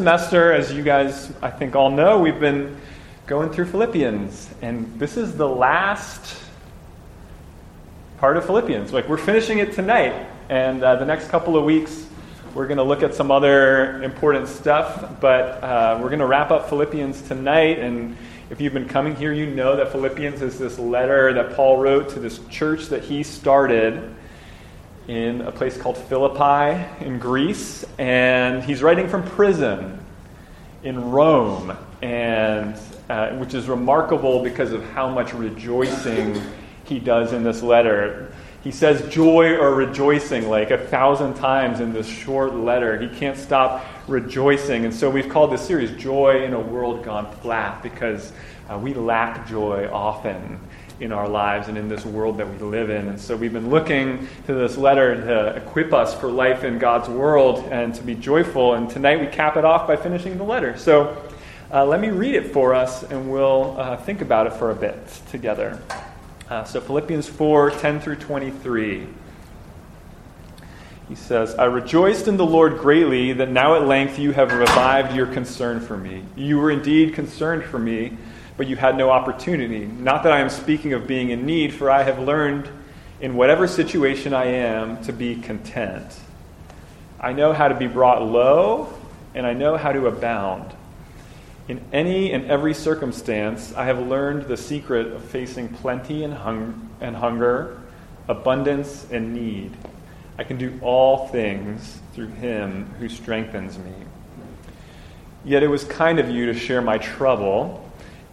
semester, as you guys I think all know, we've been going through Philippians, and this is the last part of Philippians. Like we're finishing it tonight, and uh, the next couple of weeks we're going to look at some other important stuff. But uh, we're going to wrap up Philippians tonight, and if you've been coming here, you know that Philippians is this letter that Paul wrote to this church that he started in a place called Philippi in Greece, and he's writing from prison in Rome, and uh, which is remarkable because of how much rejoicing he does in this letter. He says joy or rejoicing like a thousand times in this short letter. He can't stop rejoicing. And so we've called this series Joy in a World Gone Flat because uh, we lack joy often in our lives and in this world that we live in. And so we've been looking to this letter to equip us for life in God's world and to be joyful. And tonight we cap it off by finishing the letter. So uh, let me read it for us and we'll uh, think about it for a bit together. Uh, so Philippians 4 10 through 23. He says, I rejoiced in the Lord greatly that now at length you have revived your concern for me. You were indeed concerned for me but you had no opportunity. Not that I am speaking of being in need, for I have learned in whatever situation I am to be content. I know how to be brought low, and I know how to abound. In any and every circumstance, I have learned the secret of facing plenty and, hung- and hunger, abundance and need. I can do all things through him who strengthens me. Yet it was kind of you to share my trouble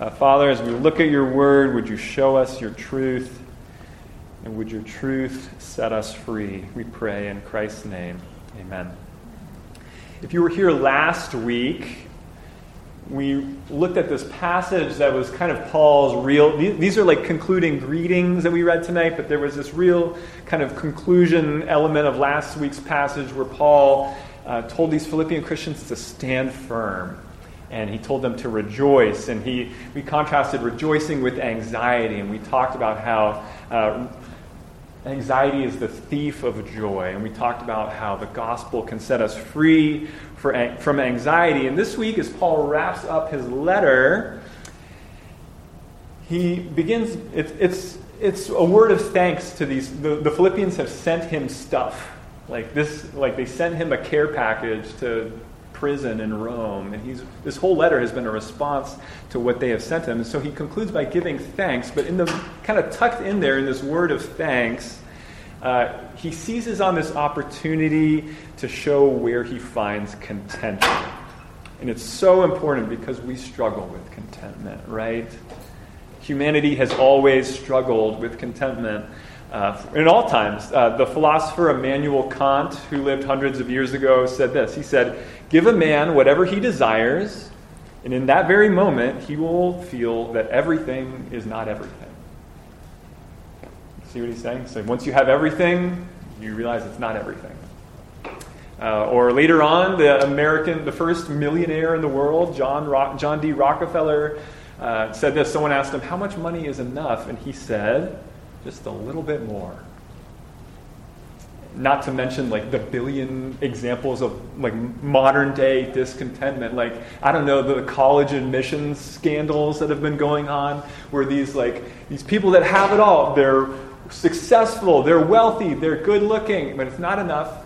Uh, Father, as we look at your word, would you show us your truth? And would your truth set us free? We pray in Christ's name. Amen. If you were here last week, we looked at this passage that was kind of Paul's real. These are like concluding greetings that we read tonight, but there was this real kind of conclusion element of last week's passage where Paul uh, told these Philippian Christians to stand firm and he told them to rejoice. And he, we contrasted rejoicing with anxiety, and we talked about how uh, anxiety is the thief of joy. And we talked about how the gospel can set us free for, from anxiety. And this week, as Paul wraps up his letter, he begins, it, it's, it's a word of thanks to these. The, the Philippians have sent him stuff. Like this, like they sent him a care package to prison in Rome. And he's, this whole letter has been a response to what they have sent him. And so he concludes by giving thanks, but in the kind of tucked in there in this word of thanks, uh, he seizes on this opportunity to show where he finds contentment. And it's so important because we struggle with contentment, right? Humanity has always struggled with contentment. Uh, in all times, uh, the philosopher Immanuel Kant, who lived hundreds of years ago, said this. He said, Give a man whatever he desires, and in that very moment, he will feel that everything is not everything. See what he's saying? So once you have everything, you realize it's not everything. Uh, or later on, the American, the first millionaire in the world, John, John D. Rockefeller, uh, said this. Someone asked him, How much money is enough? And he said, Just a little bit more. Not to mention like the billion examples of like modern day discontentment. Like, I don't know, the college admissions scandals that have been going on, where these like these people that have it all, they're successful, they're wealthy, they're good looking, but it's not enough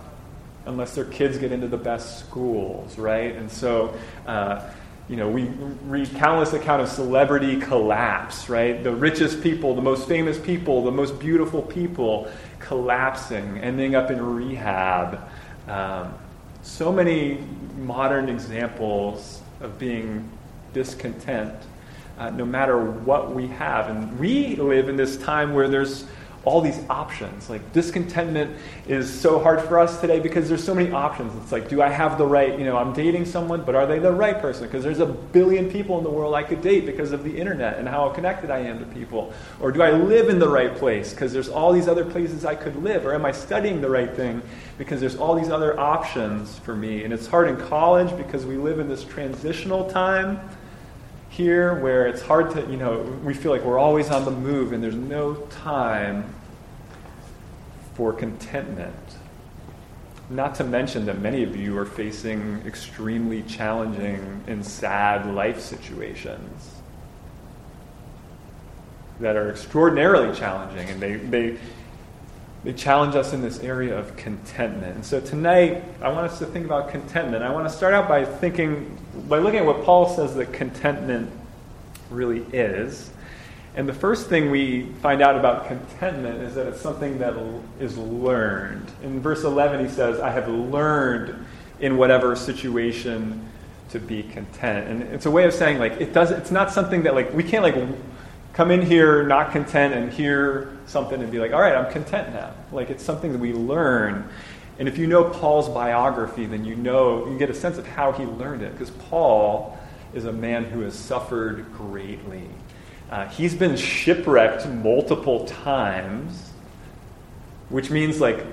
unless their kids get into the best schools, right? And so, uh, you know, we read countless accounts of celebrity collapse, right? The richest people, the most famous people, the most beautiful people collapsing, ending up in rehab. Um, so many modern examples of being discontent, uh, no matter what we have. And we live in this time where there's all these options. Like discontentment is so hard for us today because there's so many options. It's like, do I have the right, you know, I'm dating someone, but are they the right person? Because there's a billion people in the world I could date because of the internet and how connected I am to people. Or do I live in the right place because there's all these other places I could live? Or am I studying the right thing because there's all these other options for me? And it's hard in college because we live in this transitional time here where it's hard to, you know, we feel like we're always on the move and there's no time for contentment. Not to mention that many of you are facing extremely challenging and sad life situations that are extraordinarily challenging and they, they, they challenge us in this area of contentment. And so tonight, I want us to think about contentment. I want to start out by thinking, by looking at what Paul says that contentment really is. And the first thing we find out about contentment is that it's something that is learned. In verse 11, he says, I have learned in whatever situation to be content. And it's a way of saying, like, it does, it's not something that, like, we can't, like, come in here not content and hear something and be like, all right, I'm content now. Like, it's something that we learn. And if you know Paul's biography, then you know, you get a sense of how he learned it. Because Paul is a man who has suffered greatly. Uh, he's been shipwrecked multiple times, which means like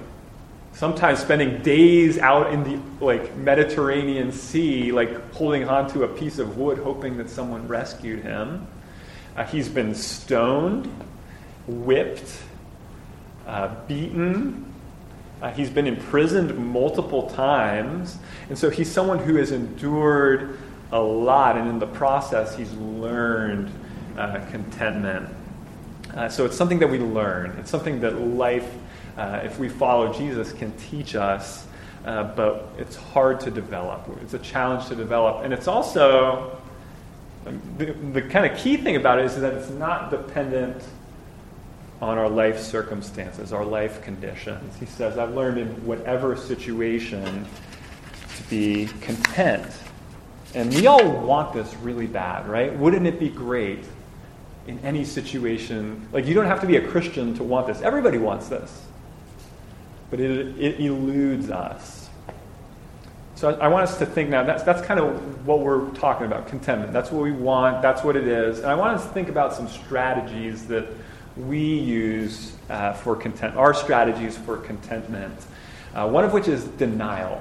sometimes spending days out in the like Mediterranean Sea, like holding onto a piece of wood, hoping that someone rescued him. Uh, he's been stoned, whipped, uh, beaten. Uh, he's been imprisoned multiple times. And so he's someone who has endured a lot, and in the process, he's learned uh, contentment. Uh, so it's something that we learn. It's something that life, uh, if we follow Jesus, can teach us, but it's hard to develop. It's a challenge to develop. And it's also, the, the kind of key thing about it is that it's not dependent on our life circumstances, our life conditions. He says, I've learned in whatever situation to be content. And we all want this really bad, right? Wouldn't it be great in any situation? Like, you don't have to be a Christian to want this. Everybody wants this. But it, it eludes us. So I, I want us to think now, that's, that's kind of what we're talking about contentment. That's what we want, that's what it is. And I want us to think about some strategies that we use uh, for content, our strategies for contentment. Uh, one of which is denial.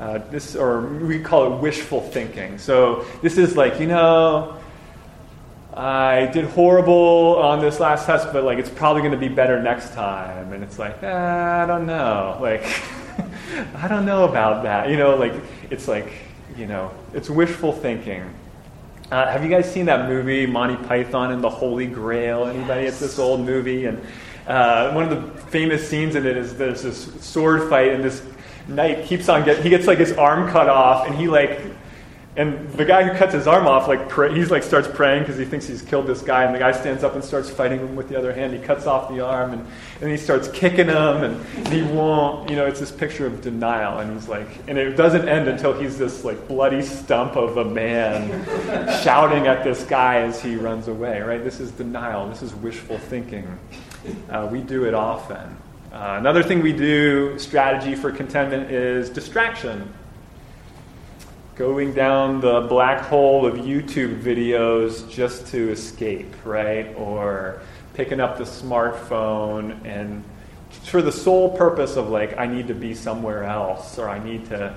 Uh, this, or we call it wishful thinking. So this is like, you know, I did horrible on this last test, but like it's probably going to be better next time. And it's like, ah, I don't know. Like, I don't know about that. You know, like it's like, you know, it's wishful thinking. Uh, have you guys seen that movie, Monty Python and the Holy Grail? Anybody? Yes. It's this old movie, and uh, one of the famous scenes in it is there's this sword fight, and this knight keeps on get he gets like his arm cut off, and he like and the guy who cuts his arm off, like pray, he's like starts praying because he thinks he's killed this guy, and the guy stands up and starts fighting him with the other hand. He cuts off the arm, and, and he starts kicking him, and, and he won't. You know, it's this picture of denial, and he's like, and it doesn't end until he's this like bloody stump of a man shouting at this guy as he runs away. Right? This is denial. This is wishful thinking. Uh, we do it often. Uh, another thing we do, strategy for contentment, is distraction. Going down the black hole of YouTube videos just to escape, right? Or picking up the smartphone and for the sole purpose of like, I need to be somewhere else or I need to,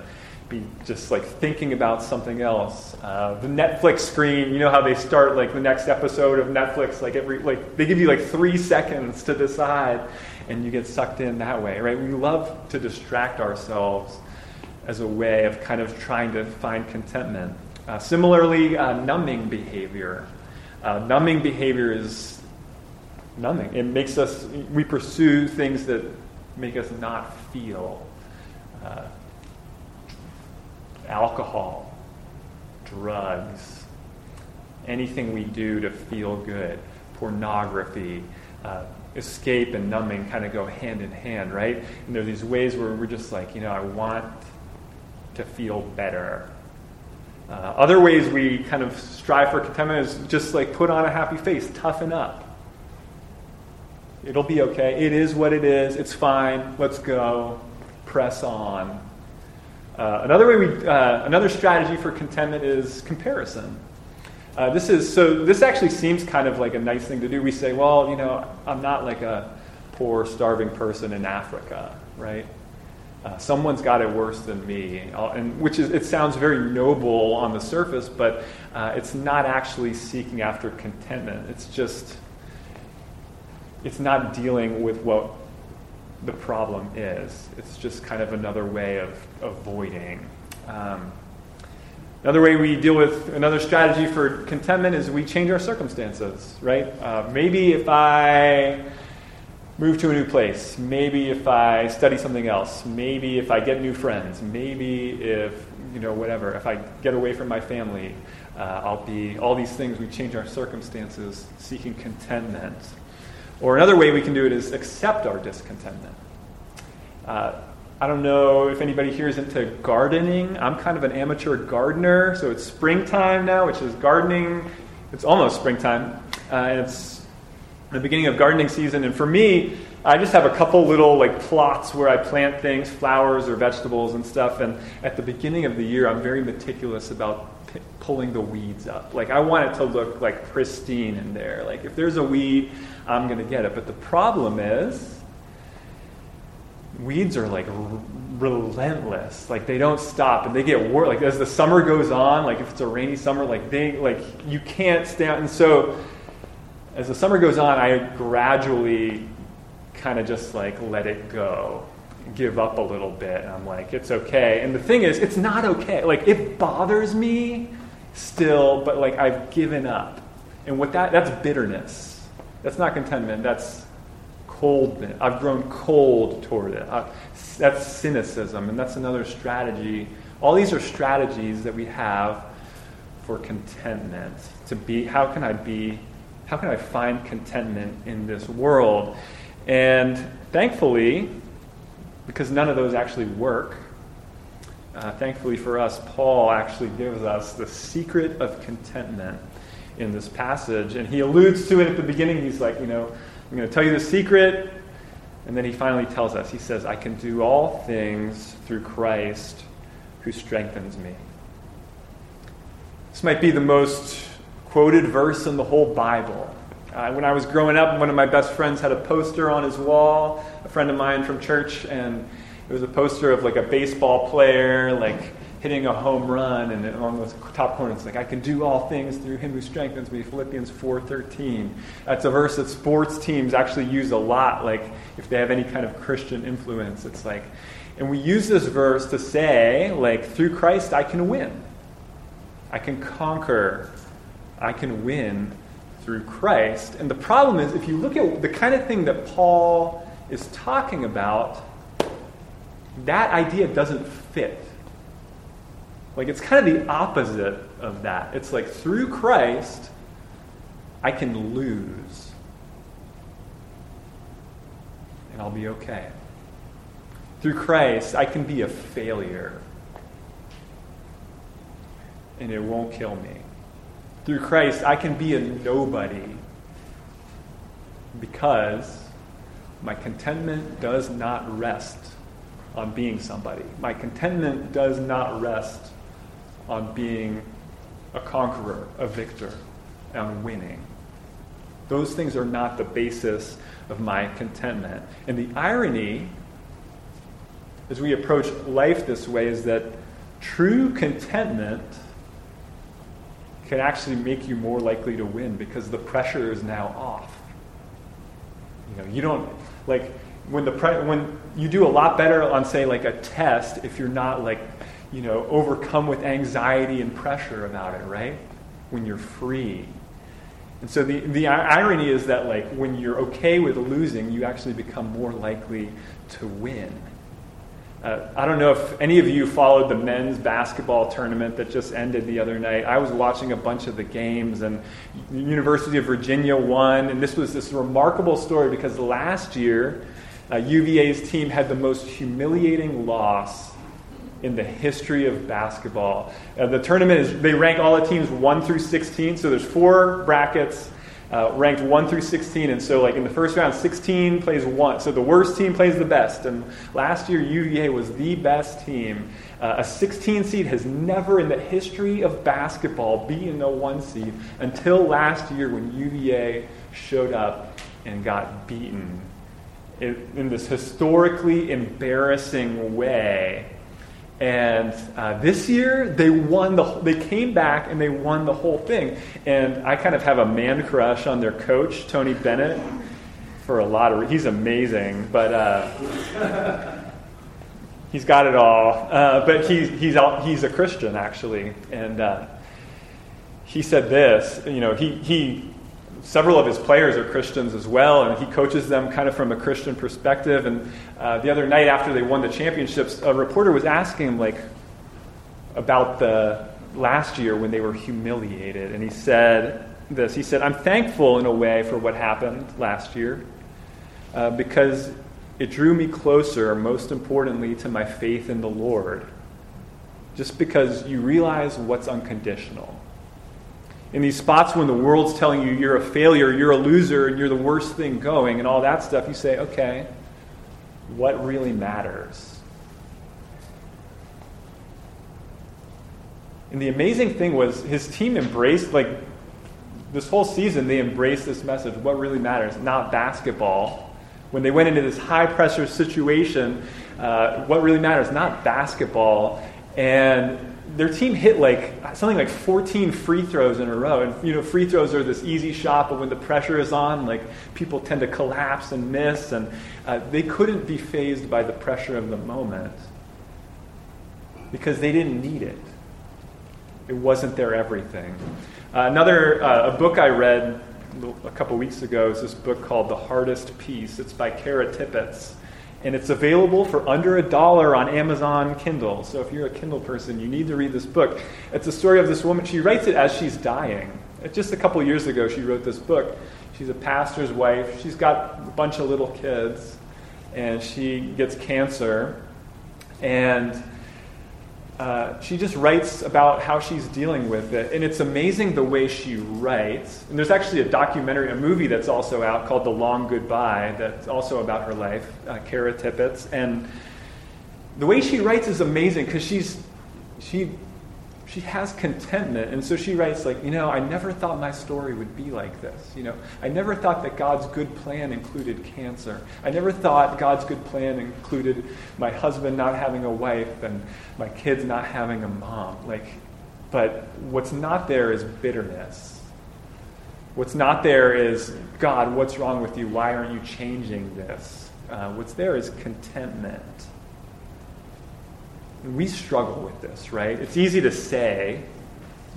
be just like thinking about something else. Uh, the Netflix screen, you know how they start like the next episode of Netflix, like every like they give you like three seconds to decide, and you get sucked in that way, right? We love to distract ourselves as a way of kind of trying to find contentment. Uh, similarly, uh, numbing behavior. Uh, numbing behavior is numbing. It makes us we pursue things that make us not feel. Uh, alcohol, drugs, anything we do to feel good, pornography, uh, escape and numbing kind of go hand in hand, right? And there are these ways where we're just like, you know, I want to feel better. Uh, other ways we kind of strive for contentment is just like put on a happy face, toughen up. It'll be okay. It is what it is. It's fine. Let's go. Press on. Uh, another way we, uh, another strategy for contentment is comparison. Uh, this is so. This actually seems kind of like a nice thing to do. We say, well, you know, I'm not like a poor, starving person in Africa, right? Uh, someone's got it worse than me, and which is it sounds very noble on the surface, but uh, it's not actually seeking after contentment. It's just it's not dealing with what the problem is. It's just kind of another way of avoiding. Um, another way we deal with another strategy for contentment is we change our circumstances, right? Uh, maybe if I move to a new place, maybe if I study something else, maybe if I get new friends, maybe if, you know, whatever, if I get away from my family, uh, I'll be, all these things, we change our circumstances seeking contentment. Or another way we can do it is accept our discontentment. Uh, I don't know if anybody here is into gardening. I'm kind of an amateur gardener, so it's springtime now, which is gardening. It's almost springtime, uh, and it's the beginning of gardening season. And for me, I just have a couple little like plots where I plant things, flowers or vegetables and stuff. And at the beginning of the year, I'm very meticulous about p- pulling the weeds up. Like I want it to look like pristine in there. Like if there's a weed, I'm going to get it. But the problem is, weeds are like r- relentless. Like they don't stop, and they get worse. Like as the summer goes on, like if it's a rainy summer, like they like you can't stand. And so, as the summer goes on, I gradually kind of just like let it go give up a little bit and i'm like it's okay and the thing is it's not okay like it bothers me still but like i've given up and what that that's bitterness that's not contentment. That's coldness. I've grown cold toward it. I, that's cynicism, and that's another strategy. All these are strategies that we have for contentment. To be, how can I be, how can I find contentment in this world? And thankfully, because none of those actually work, uh, thankfully for us, Paul actually gives us the secret of contentment in this passage. And he alludes to it at the beginning. He's like, you know, I'm going to tell you the secret. And then he finally tells us, he says, I can do all things through Christ who strengthens me. This might be the most quoted verse in the whole Bible. Uh, when I was growing up, one of my best friends had a poster on his wall, a friend of mine from church, and it was a poster of like a baseball player, like hitting a home run, and on the top corner it's like, I can do all things through him who strengthens me, Philippians 4.13. That's a verse that sports teams actually use a lot, like if they have any kind of Christian influence. It's like, and we use this verse to say, like, through Christ I can win. I can conquer. I can win through Christ. And the problem is, if you look at the kind of thing that Paul is talking about, that idea doesn't fit like it's kind of the opposite of that. It's like through Christ, I can lose. And I'll be okay. Through Christ, I can be a failure. And it won't kill me. Through Christ, I can be a nobody. Because my contentment does not rest on being somebody. My contentment does not rest on being a conqueror, a victor, and winning. Those things are not the basis of my contentment. And the irony as we approach life this way is that True contentment can actually make you more likely to win because the pressure is now off. You know, you don't like when the pre- when you do a lot better on say like a test if you're not like you know overcome with anxiety and pressure about it, right? When you're free. And so the, the irony is that like when you're okay with losing, you actually become more likely to win. Uh, I don't know if any of you followed the men's basketball tournament that just ended the other night. I was watching a bunch of the games, and University of Virginia won. And this was this remarkable story because last year, uh, UVA's team had the most humiliating loss in the history of basketball. Uh, the tournament is, they rank all the teams 1 through 16, so there's four brackets uh, ranked 1 through 16. And so, like in the first round, 16 plays 1. So the worst team plays the best. And last year, UVA was the best team. Uh, a 16 seed has never in the history of basketball beaten a 1 seed until last year when UVA showed up and got beaten in, in this historically embarrassing way. And uh, this year, they won the. They came back and they won the whole thing. And I kind of have a man crush on their coach, Tony Bennett, for a lot of. He's amazing, but uh, he's got it all. Uh, but he's he's he's a Christian actually, and uh, he said this. You know, he he several of his players are Christians as well, and he coaches them kind of from a Christian perspective. And uh, the other night, after they won the championships, a reporter was asking him like about the last year when they were humiliated, and he said this. He said, "I'm thankful in a way for what happened last year uh, because it drew me closer, most importantly, to my faith in the Lord." Just because you realize what's unconditional in these spots when the world's telling you you're a failure, you're a loser, and you're the worst thing going, and all that stuff, you say, okay, what really matters? And the amazing thing was his team embraced, like, this whole season, they embraced this message what really matters, not basketball. When they went into this high pressure situation, uh, what really matters, not basketball. And their team hit like something like 14 free throws in a row. And you know, free throws are this easy shot, but when the pressure is on, like people tend to collapse and miss, and uh, they couldn't be fazed by the pressure of the moment because they didn't need it. It wasn't their everything. Uh, another uh, a book I read a couple weeks ago is this book called The Hardest Peace. It's by Kara Tippett and it's available for under a dollar on Amazon Kindle. So if you're a Kindle person, you need to read this book. It's a story of this woman. She writes it as she's dying. Just a couple years ago, she wrote this book. She's a pastor's wife. She's got a bunch of little kids, and she gets cancer. And uh, she just writes about how she's dealing with it. And it's amazing the way she writes. And there's actually a documentary, a movie that's also out called The Long Goodbye, that's also about her life, uh, Kara Tippett. And the way she writes is amazing because she's, she she has contentment. And so she writes, like, you know, I never thought my story would be like this. You know, I never thought that God's good plan included cancer. I never thought God's good plan included my husband not having a wife and my kids not having a mom. Like, but what's not there is bitterness. What's not there is, God, what's wrong with you? Why aren't you changing this? Uh, what's there is contentment we struggle with this, right? It's easy to say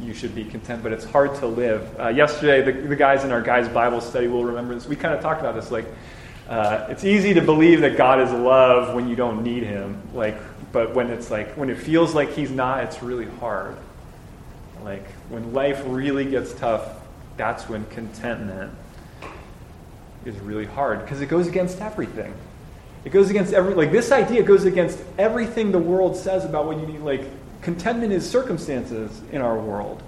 you should be content, but it's hard to live. Uh, yesterday, the, the, guys in our guys' Bible study will remember this. We kind of talked about this. Like, uh, it's easy to believe that God is love when you don't need Him. Like, but when it's like when it feels like He's not, it's really hard. Like when life really gets tough, that's when contentment is really hard because it goes against everything. It goes against every, like, this idea goes against everything the world says about what you need. Like, contentment is circumstances in our world.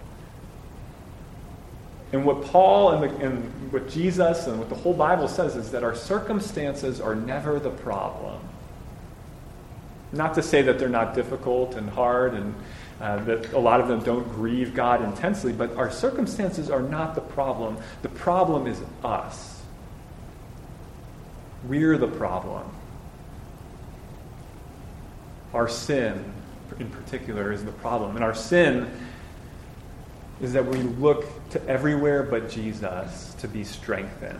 And what Paul and, the, and what Jesus and what the whole Bible says is that our circumstances are never the problem. Not to say that they're not difficult and hard and uh, that a lot of them don't grieve God intensely, but our circumstances are not the problem. The problem is us. We're the problem our sin in particular is the problem. And our sin is that we look to everywhere but Jesus to be strengthened.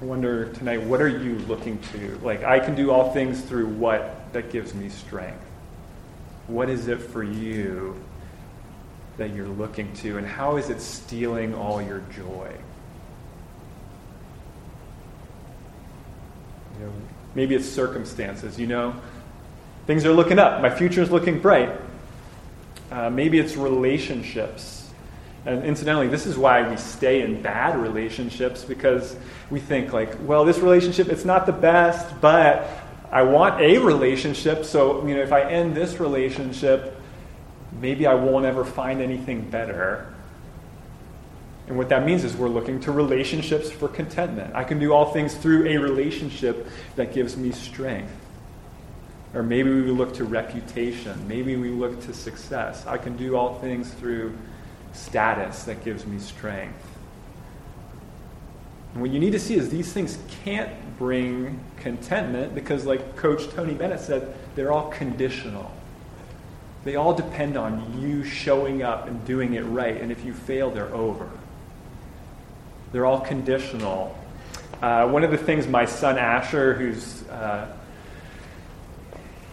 I wonder tonight, what are you looking to? Like, I can do all things through what that gives me strength. What is it for you that you're looking to, and how is it stealing all your joy? You know, maybe it's circumstances, you know? Things are looking up. My future is looking bright. Uh, maybe it's relationships. And incidentally, this is why we stay in bad relationships because we think, like, well, this relationship, it's not the best, but I want a relationship. So, you know, if I end this relationship, maybe I won't ever find anything better. And what that means is we're looking to relationships for contentment. I can do all things through a relationship that gives me strength. Or maybe we look to reputation. Maybe we look to success. I can do all things through status that gives me strength. And what you need to see is these things can't bring contentment because, like Coach Tony Bennett said, they're all conditional. They all depend on you showing up and doing it right. And if you fail, they're over. They're all conditional. Uh, one of the things my son Asher, who's uh,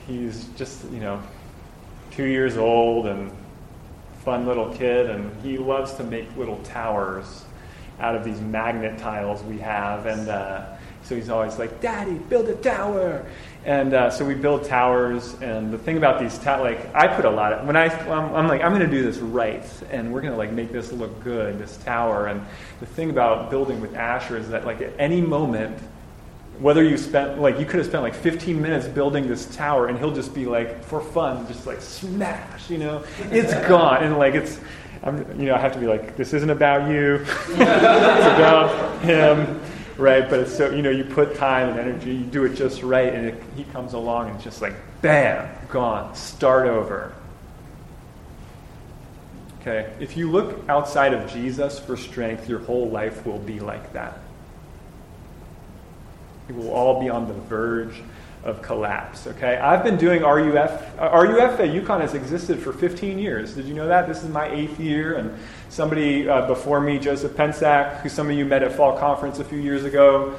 he's just you know two years old and fun little kid, and he loves to make little towers out of these magnet tiles we have, and uh, so he's always like, "Daddy, build a tower." And uh, so we build towers, and the thing about these towers, like I put a lot of when I I'm, I'm like I'm going to do this right, and we're going to like make this look good, this tower. And the thing about building with Asher is that like at any moment, whether you spent like you could have spent like 15 minutes building this tower, and he'll just be like for fun, just like smash, you know, it's gone, and like it's. I'm, you know, I have to be like, this isn't about you. it's about him right? But it's so, you know, you put time and energy, you do it just right, and it, he comes along and just like, bam, gone, start over. Okay? If you look outside of Jesus for strength, your whole life will be like that. It will all be on the verge of collapse. Okay, I've been doing RUF. Uh, RUF at UConn has existed for 15 years. Did you know that? This is my eighth year, and somebody uh, before me, Joseph Pensack, who some of you met at fall conference a few years ago,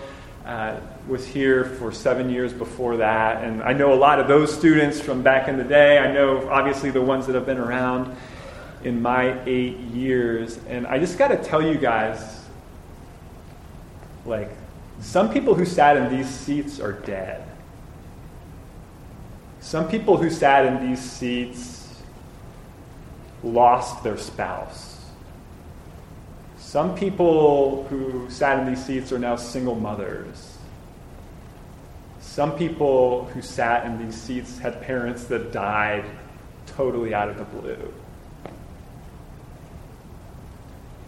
uh, was here for seven years before that. And I know a lot of those students from back in the day. I know obviously the ones that have been around in my eight years. And I just got to tell you guys, like, some people who sat in these seats are dead. Some people who sat in these seats lost their spouse. Some people who sat in these seats are now single mothers. Some people who sat in these seats had parents that died totally out of the blue.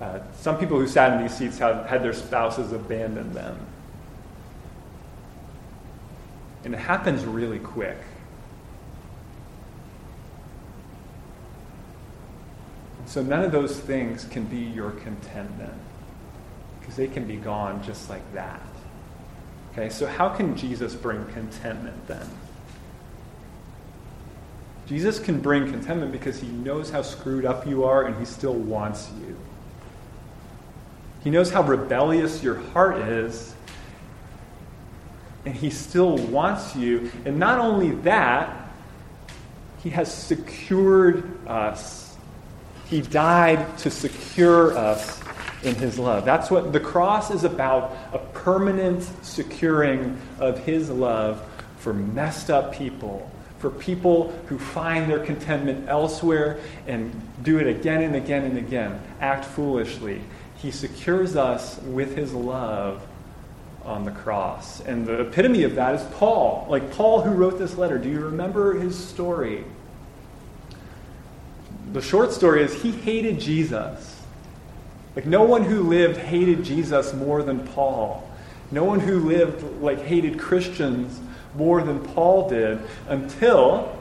Uh, some people who sat in these seats had, had their spouses abandon them. And it happens really quick. So none of those things can be your contentment because they can be gone just like that. Okay, so how can Jesus bring contentment then? Jesus can bring contentment because he knows how screwed up you are and he still wants you. He knows how rebellious your heart is and he still wants you. And not only that, he has secured us he died to secure us in his love. That's what the cross is about a permanent securing of his love for messed up people, for people who find their contentment elsewhere and do it again and again and again, act foolishly. He secures us with his love on the cross. And the epitome of that is Paul. Like Paul, who wrote this letter. Do you remember his story? The short story is he hated Jesus. Like no one who lived hated Jesus more than Paul. No one who lived like hated Christians more than Paul did until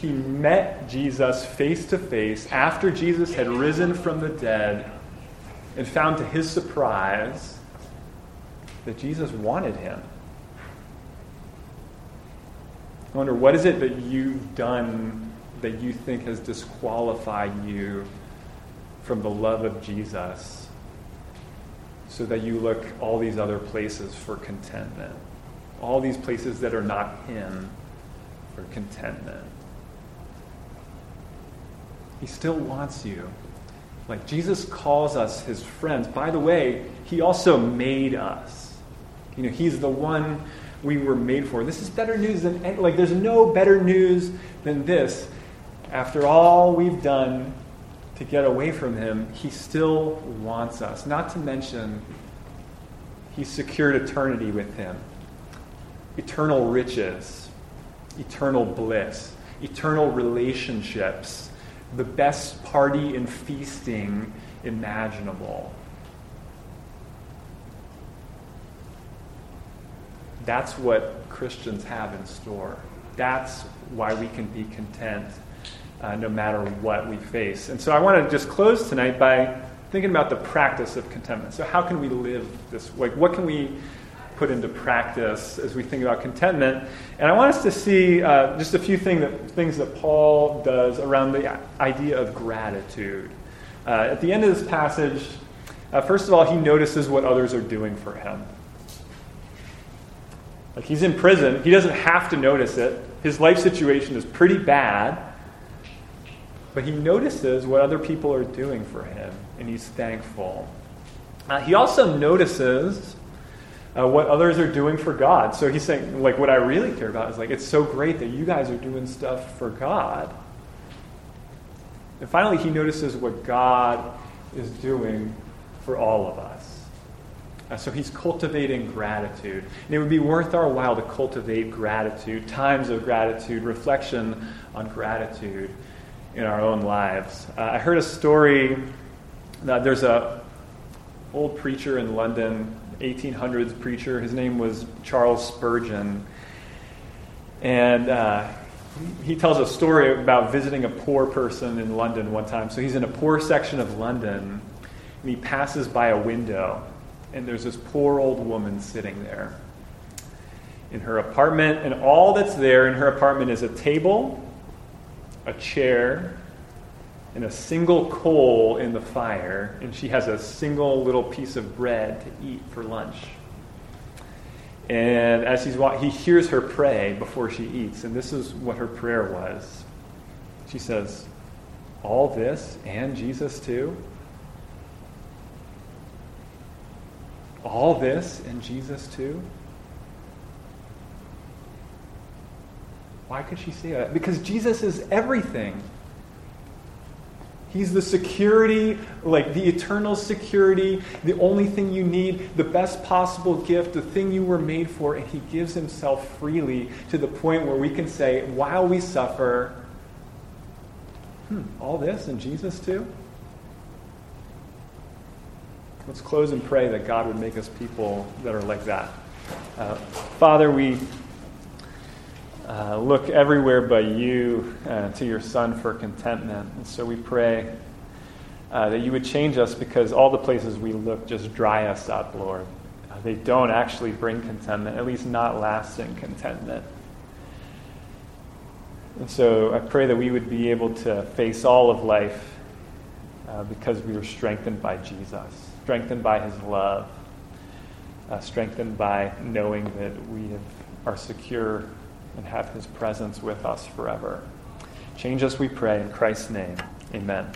he met Jesus face to face after Jesus had risen from the dead and found to his surprise that Jesus wanted him. I wonder, what is it that you've done that you think has disqualified you from the love of Jesus so that you look all these other places for contentment? All these places that are not Him for contentment. He still wants you. Like Jesus calls us his friends. By the way, he also made us. You know, he's the one we were made for. This is better news than like there's no better news than this. After all we've done to get away from him, he still wants us. Not to mention he secured eternity with him. Eternal riches, eternal bliss, eternal relationships the best party and feasting imaginable. That's what Christians have in store. That's why we can be content uh, no matter what we face. And so I want to just close tonight by thinking about the practice of contentment. So, how can we live this? Like, what can we put into practice as we think about contentment. And I want us to see uh, just a few thing that, things that Paul does around the idea of gratitude. Uh, at the end of this passage, uh, first of all, he notices what others are doing for him. Like he's in prison, he doesn't have to notice it. His life situation is pretty bad, but he notices what other people are doing for him, and he's thankful. Uh, he also notices uh, what others are doing for God. So he's saying, like, what I really care about is like, it's so great that you guys are doing stuff for God. And finally, he notices what God is doing for all of us. Uh, so he's cultivating gratitude. And it would be worth our while to cultivate gratitude, times of gratitude, reflection on gratitude in our own lives. Uh, I heard a story that there's a old preacher in London 1800s preacher. His name was Charles Spurgeon. And uh, he tells a story about visiting a poor person in London one time. So he's in a poor section of London, and he passes by a window, and there's this poor old woman sitting there in her apartment, and all that's there in her apartment is a table, a chair, and a single coal in the fire, and she has a single little piece of bread to eat for lunch. And as he's walking, he hears her pray before she eats, and this is what her prayer was. She says, All this and Jesus too? All this and Jesus too? Why could she say that? Because Jesus is everything. He's the security, like the eternal security, the only thing you need, the best possible gift, the thing you were made for, and He gives Himself freely to the point where we can say, while we suffer, hmm, all this and Jesus too? Let's close and pray that God would make us people that are like that. Uh, Father, we uh, look everywhere but you uh, to your Son for contentment. And so we pray uh, that you would change us because all the places we look just dry us up, Lord. Uh, they don't actually bring contentment, at least not lasting contentment. And so I pray that we would be able to face all of life uh, because we were strengthened by Jesus, strengthened by his love, strengthened by knowing that we have, are secure and have his presence with us forever. Change us, we pray, in Christ's name. Amen.